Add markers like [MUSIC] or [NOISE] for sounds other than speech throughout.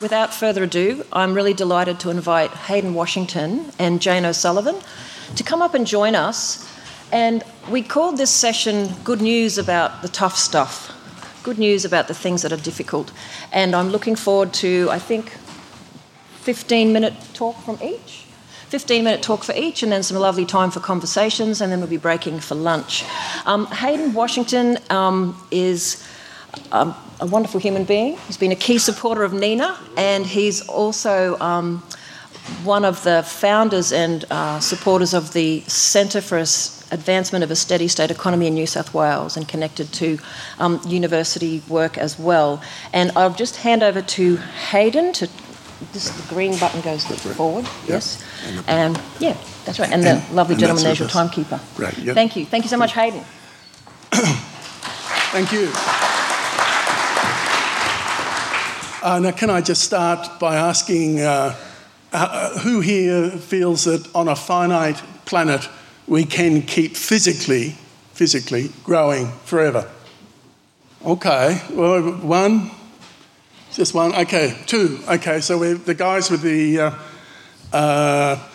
Without further ado, I'm really delighted to invite Hayden Washington and Jane O'Sullivan to come up and join us. And we called this session Good News About the Tough Stuff. Good news about the things that are difficult. And I'm looking forward to, I think, 15 minute talk from each. 15 minute talk for each, and then some lovely time for conversations, and then we'll be breaking for lunch. Um, Hayden Washington um, is um, a wonderful human being. He's been a key supporter of NENA, and he's also um, one of the founders and uh, supporters of the Centre for Advancement of a Steady State Economy in New South Wales and connected to um, university work as well. And I'll just hand over to Hayden to. This the green button goes forward. Yep. Yes, and, and yeah, that's right. And, and the lovely gentleman there's your timekeeper. Right. Yep. Thank you. Thank you so much, Hayden. [COUGHS] Thank you. Uh, now, can I just start by asking uh, uh, who here feels that on a finite planet we can keep physically, physically growing forever? Okay, well, one, just one. Okay, two. Okay, so the guys with the uh, uh,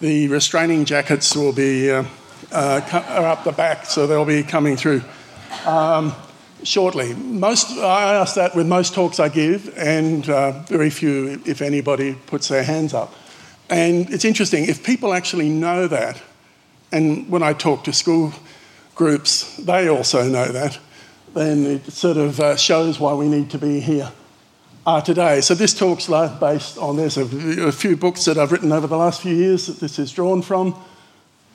the restraining jackets will be uh, are up the back, so they'll be coming through. Um, shortly. Most, I ask that with most talks I give, and uh, very few, if anybody, puts their hands up. And it's interesting, if people actually know that, and when I talk to school groups, they also know that, then it sort of uh, shows why we need to be here uh, today. So this talk's based on, there's a, a few books that I've written over the last few years that this is drawn from.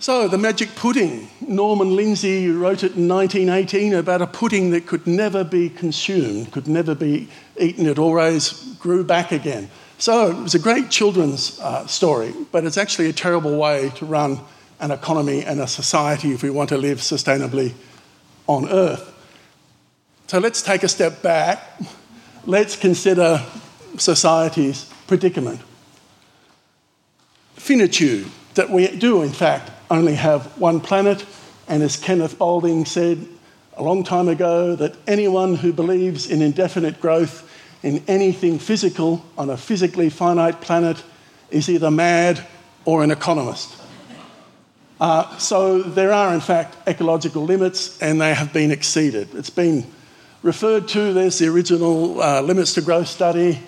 So, the magic pudding. Norman Lindsay wrote it in 1918 about a pudding that could never be consumed, could never be eaten. It always grew back again. So, it was a great children's uh, story, but it's actually a terrible way to run an economy and a society if we want to live sustainably on Earth. So, let's take a step back. Let's consider society's predicament. Finitude, that we do, in fact, only have one planet, and as Kenneth Boulding said a long time ago, that anyone who believes in indefinite growth in anything physical on a physically finite planet is either mad or an economist. Uh, so there are, in fact, ecological limits, and they have been exceeded. It's been referred to, there's the original uh, Limits to Growth study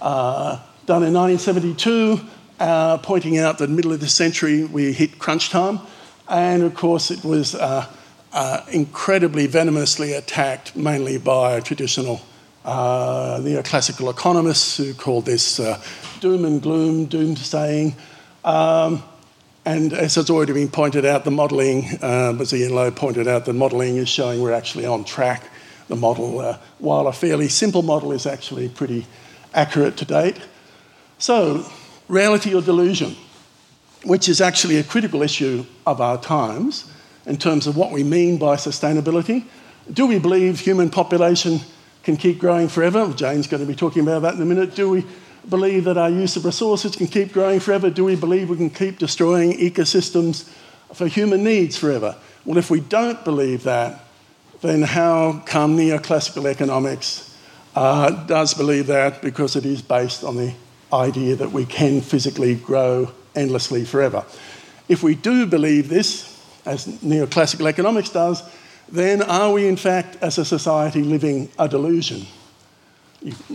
uh, done in 1972 uh, pointing out that middle of the century we hit crunch time, and of course it was uh, uh, incredibly venomously attacked, mainly by traditional uh, neoclassical economists who called this uh, doom and gloom, doomsaying. Um, and as has already been pointed out, the modelling, uh, as Ian Lowe pointed out, the modelling is showing we're actually on track. The model, uh, while a fairly simple model, is actually pretty accurate to date. So, reality or delusion, which is actually a critical issue of our times in terms of what we mean by sustainability. Do we believe human population can keep growing forever? Jane's going to be talking about that in a minute. Do we believe that our use of resources can keep growing forever? Do we believe we can keep destroying ecosystems for human needs forever? Well, if we don't believe that, then how come neoclassical economics uh, does believe that? Because it is based on the idea that we can physically grow endlessly forever. If we do believe this, as neoclassical economics does, then are we in fact, as a society, living a delusion?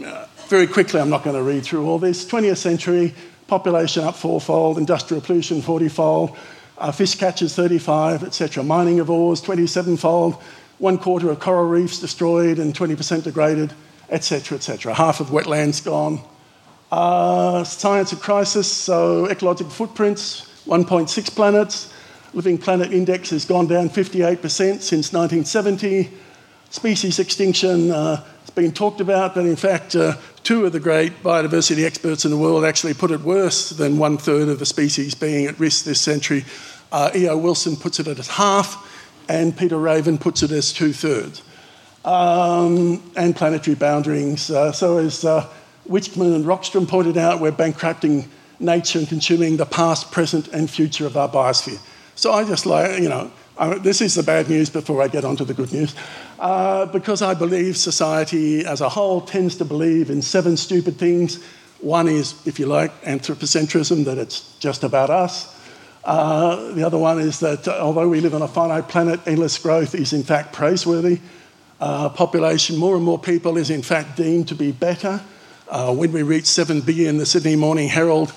Uh, very quickly, I'm not going to read through all this. 20th century, population up fourfold, industrial pollution 40-fold, uh, fish catches 35, etc. Mining of ores 27-fold, one quarter of coral reefs destroyed and 20% degraded, etc., etc. Half of wetlands gone, uh, science of crisis, so ecological footprints, 1.6 planets. Living planet index has gone down 58% since 1970. Species extinction uh, has been talked about, but in fact, uh, two of the great biodiversity experts in the world actually put it worse than one third of the species being at risk this century. Uh, E.O. Wilson puts it at half, and Peter Raven puts it as two thirds. Um, and planetary boundaries. Uh, so, as Wijkman and Rockstrom pointed out, we're bankrupting nature and consuming the past, present, and future of our biosphere. So I just like, you know, Uh, this is the bad news before I get on to the good news. Uh, because I believe society as a whole tends to believe in seven stupid things. One is, if you like, anthropocentrism, that it's just about us. Uh, the other one is that uh, although we live on a finite planet, endless growth is in fact praiseworthy. Uh, population, more and more people, is in fact deemed to be better. Uh, when we reached 7 billion, the Sydney Morning Herald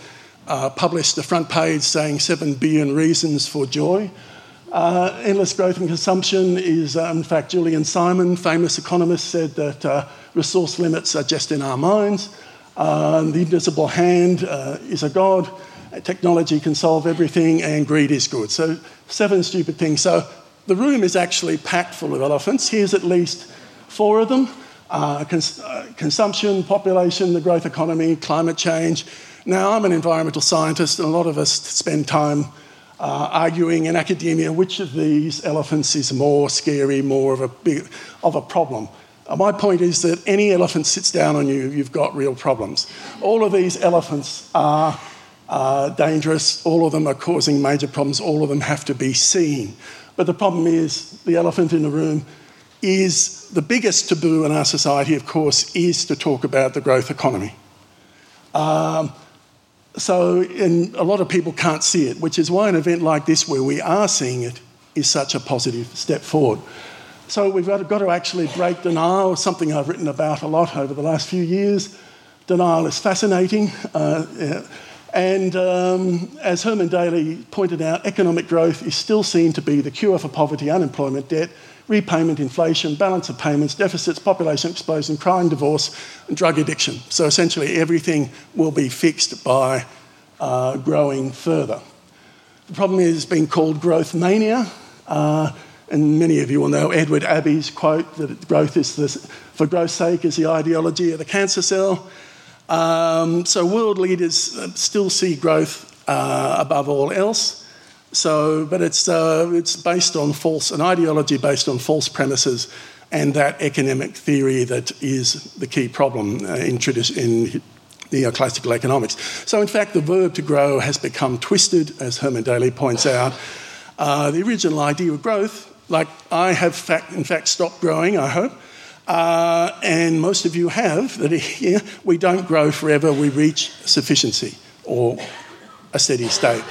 published the front page saying 7 billion reasons for joy. Uh, endless growth and consumption is, uh, in fact, Julian Simon, famous economist, said that uh, resource limits are just in our minds. Uh, the invisible hand uh, is a god. Technology can solve everything, and greed is good. So, seven stupid things. So, the room is actually packed full of elephants. Here's at least four of them uh, cons- consumption, population, the growth economy, climate change. Now, I'm an environmental scientist, and a lot of us spend time uh, arguing in academia which of these elephants is more scary, more of a, big, of a problem. Uh, my point is that any elephant sits down on you, you've got real problems. All of these elephants are uh, dangerous, all of them are causing major problems, all of them have to be seen. But the problem is the elephant in the room is the biggest taboo in our society, of course, is to talk about the growth economy. Um, so, and a lot of people can't see it, which is why an event like this, where we are seeing it, is such a positive step forward. So, we've got to actually break denial, something I've written about a lot over the last few years. Denial is fascinating. Uh, and um, as Herman Daly pointed out, economic growth is still seen to be the cure for poverty, unemployment, debt, repayment, inflation, balance of payments, deficits, population explosion, crime, divorce, and drug addiction. So essentially, everything will be fixed by uh, growing further. The problem is being called growth mania. Uh, and many of you will know Edward Abbey's quote that growth is the, for growth's sake is the ideology of the cancer cell. Um, so world leaders uh, still see growth uh, above all else. So, but it's, uh, it's based on false, an ideology based on false premises and that economic theory that is the key problem uh, in, in neoclassical economics. So, in fact, the verb to grow has become twisted, as Herman Daly points out. Uh, the original idea of growth, like I have, fact, in fact, stopped growing, I hope, uh, and most of you have, that [LAUGHS] here we don't grow forever, we reach sufficiency or a steady state.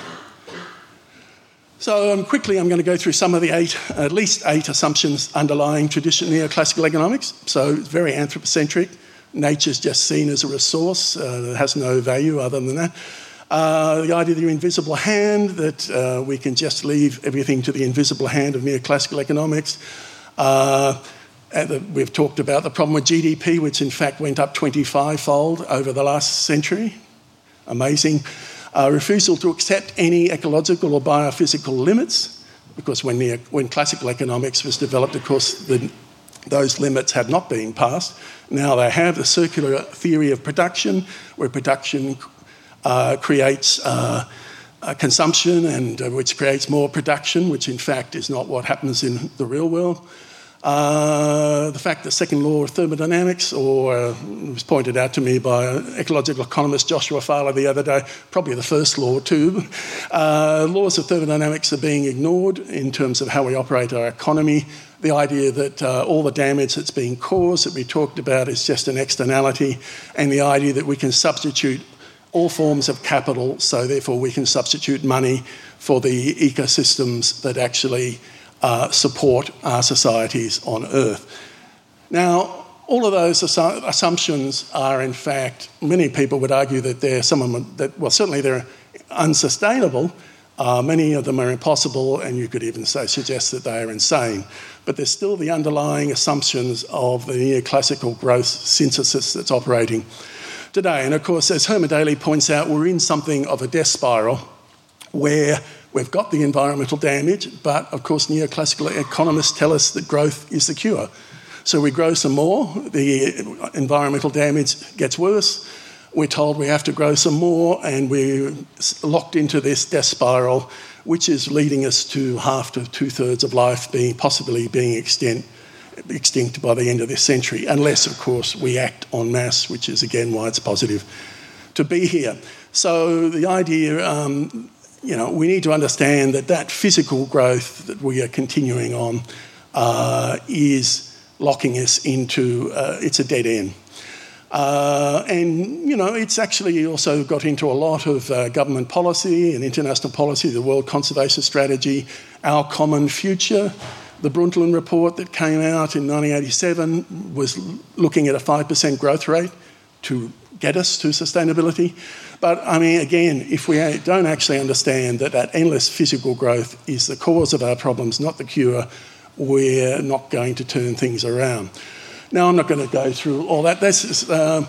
So um, quickly, I'm going to go through some of the eight, at least eight assumptions underlying traditional neoclassical economics. So it's very anthropocentric. Nature's just seen as a resource uh, that has no value other than that. Uh, the idea of the invisible hand, that uh, we can just leave everything to the invisible hand of neoclassical economics. Uh, the, we've talked about the problem with GDP, which in fact went up 25 fold over the last century. Amazing uh, refusal to accept any ecological or biophysical limits, because when, the, when classical economics was developed, of course, the, those limits had not been passed. Now they have the circular theory of production, where production uh, creates uh, consumption and uh, which creates more production, which in fact is not what happens in the real world. Uh, the fact that second law of thermodynamics, or uh, was pointed out to me by ecological economist Joshua Farley the other day, probably the first law too. Uh, laws of thermodynamics are being ignored in terms of how we operate our economy. The idea that uh, all the damage that's being caused that we talked about is just an externality, and the idea that we can substitute all forms of capital, so therefore we can substitute money for the ecosystems that actually uh, support our societies on Earth. Now, all of those assumptions are, in fact, many people would argue that they're some of that, well, certainly they're unsustainable. Uh, many of them are impossible, and you could even say suggest that they are insane. But there's still the underlying assumptions of the neoclassical growth synthesis that's operating today. And of course, as Herman Daly points out, we're in something of a death spiral where We've got the environmental damage, but of course, neoclassical economists tell us that growth is the cure. So we grow some more, the environmental damage gets worse. We're told we have to grow some more, and we're locked into this death spiral, which is leading us to half to two thirds of life being possibly being extinct, extinct by the end of this century, unless, of course, we act en masse, which is again why it's positive to be here. So the idea um, you know, we need to understand that that physical growth that we are continuing on uh, is locking us into uh, it's a dead end. Uh, and, you know, it's actually also got into a lot of uh, government policy and international policy, the World Conservation Strategy, Our Common Future. The Brundtland report that came out in 1987 was looking at a 5% growth rate to get us to sustainability. But I mean, again, if we don't actually understand that that endless physical growth is the cause of our problems, not the cure, we're not going to turn things around. Now, I'm not going to go through all that. This is, um,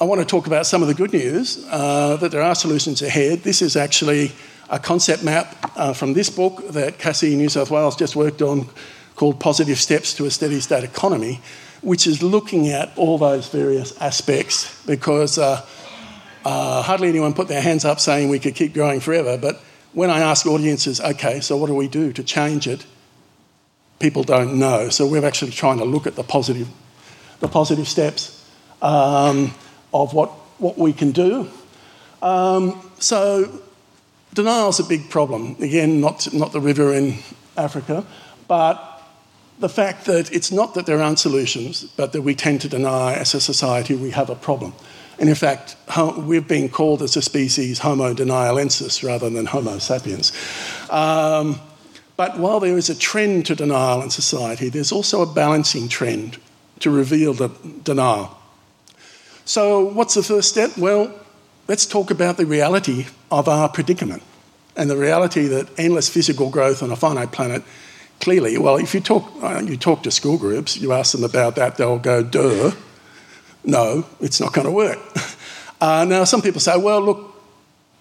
I want to talk about some of the good news uh, that there are solutions ahead. This is actually a concept map uh, from this book that CASSE New South Wales just worked on called Positive Steps to a Steady State Economy, which is looking at all those various aspects because uh, uh, hardly anyone put their hands up saying we could keep growing forever. But when I ask audiences, okay, so what do we do to change it? people don't know. So we're actually trying to look at the positive, the positive steps um, of what, what we can do. Um, so denial is a big problem. Again, not, not the river in Africa, but the fact that it's not that there aren't solutions, but that we tend to deny as a society we have a problem. And in fact, we've been called as a species Homo denialensis rather than Homo sapiens. Um, but while there is a trend to denial in society, there's also a balancing trend to reveal the denial. So, what's the first step? Well, let's talk about the reality of our predicament and the reality that endless physical growth on a finite planet clearly, well, if you talk, uh, you talk to school groups, you ask them about that, they'll go, duh, no, it's not going to work. [LAUGHS] Uh, now, some people say, well, look,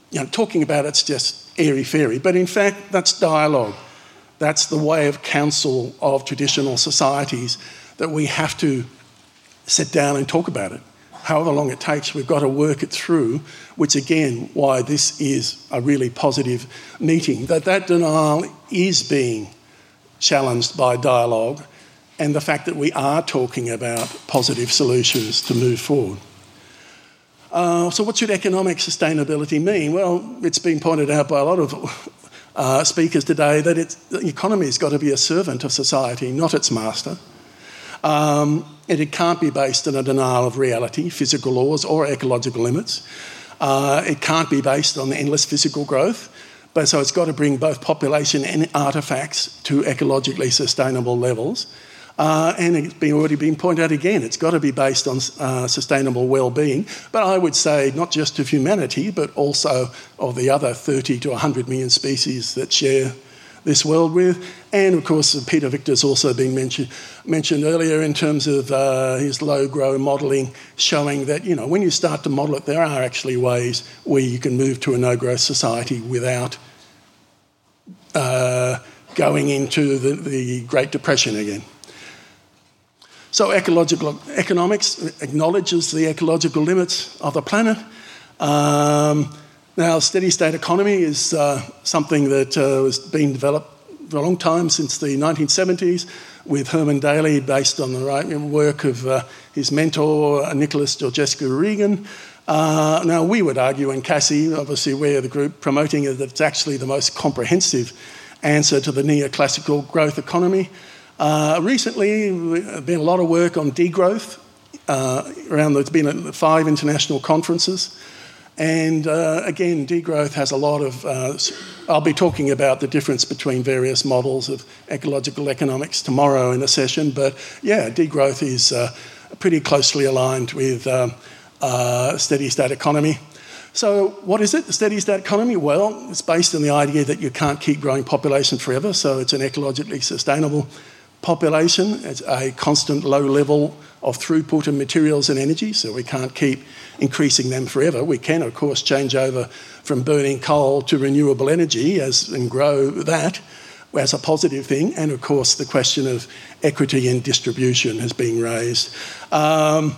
you know, talking about it's just airy fairy, but in fact, that's dialogue. That's the way of counsel of traditional societies that we have to sit down and talk about it. However long it takes, we've got to work it through, which again, why this is a really positive meeting. That that denial is being challenged by dialogue and the fact that we are talking about positive solutions to move forward. Uh, so, what should economic sustainability mean? Well, it's been pointed out by a lot of uh, speakers today that the economy has got to be a servant of society, not its master. Um, and it can't be based on a denial of reality, physical laws, or ecological limits. Uh, it can't be based on endless physical growth. But so it's got to bring both population and artefacts to ecologically sustainable levels. Uh, and it's been already been pointed out again, it's got to be based on uh, sustainable well-being. But I would say not just of humanity, but also of the other 30 to 100 million species that share this world with. And of course, Peter Victor's also been mentioned, mentioned earlier in terms of uh, his low grow modelling, showing that you know when you start to model it, there are actually ways where you can move to a no growth society without uh, going into the, the Great Depression again. So ecological economics acknowledges the ecological limits of the planet. Um, now, steady state economy is uh, something that uh, has been developed for a long time, since the 1970s, with Herman Daly, based on the work of uh, his mentor, Nicholas Georgescu-Roegen. Uh, now, we would argue, and CASSE, obviously, we're the group promoting it, that it's actually the most comprehensive answer to the neoclassical growth economy. Uh, recently, there's been a lot of work on degrowth. Uh, around there's been five international conferences, and uh, again, degrowth has a lot of. Uh, I'll be talking about the difference between various models of ecological economics tomorrow in a session, but yeah, degrowth is uh, pretty closely aligned with um, uh, steady state economy. So, what is it, the steady state economy? Well, it's based on the idea that you can't keep growing population forever, so it's an ecologically sustainable population. It's a constant low level of throughput of materials and energy, so we can't keep increasing them forever. We can, of course, change over from burning coal to renewable energy as, and grow that as a positive thing. And of course, the question of equity and distribution has been raised. Um,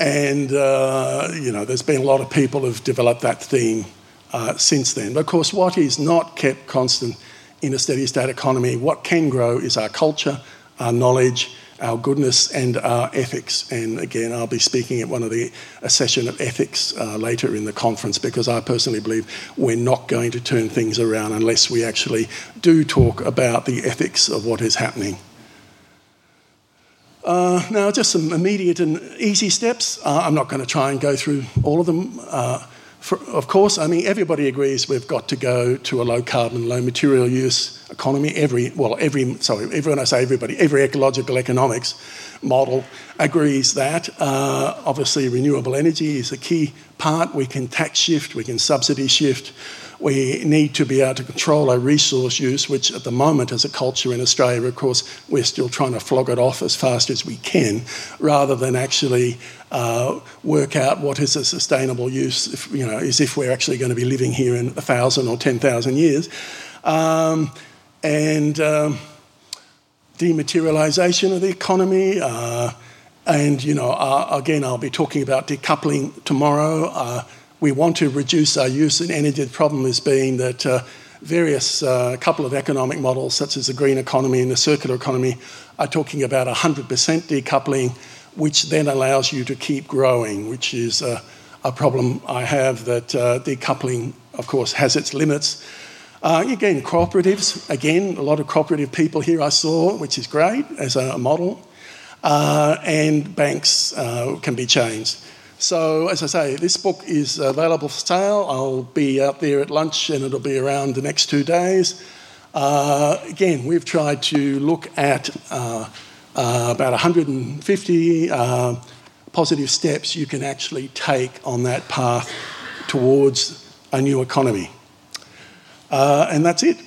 and, uh, you know, there's been a lot of people who've developed that theme uh, since then. But of course, what is not kept constant in a steady state economy, what can grow is our culture, our knowledge, our goodness and our ethics. And again, I'll be speaking at one of the a session of ethics uh, later in the conference because I personally believe we're not going to turn things around unless we actually do talk about the ethics of what is happening. Uh, now, just some immediate and easy steps. Uh, I'm not going to try and go through all of them. For, of course, I mean, everybody agrees we've got to go to a low carbon, low material use economy. Every, well, every, sorry, everyone I say everybody, every ecological economics model agrees that. Uh, obviously, renewable energy is a key part. We can tax shift, we can subsidy shift. We need to be able to control our resource use, which at the moment, as a culture in Australia, of course, we're still trying to flog it off as fast as we can, rather than actually uh, work out what is a sustainable use, if, you know, as if we're actually going to be living here in a thousand or ten thousand years. Um, and um, dematerialisation of the economy. Uh, and, you know, uh, again, I'll be talking about decoupling tomorrow. Uh, we want to reduce our use in energy. The problem has been that uh, various uh, couple of economic models, such as the green economy and the circular economy, are talking about 100% decoupling, which then allows you to keep growing, which is uh, a problem I have that uh, decoupling, of course, has its limits. Uh, again, cooperatives, again, a lot of cooperative people here I saw, which is great as a model. Uh, and banks can be changed. So, as I say, this book is available for sale. I'll be out there at lunch and it'll be around the next two days. Uh, again, we've tried to look at uh, uh, about 150 uh, positive steps you can actually take on that path towards a new economy. Uh, and that's it.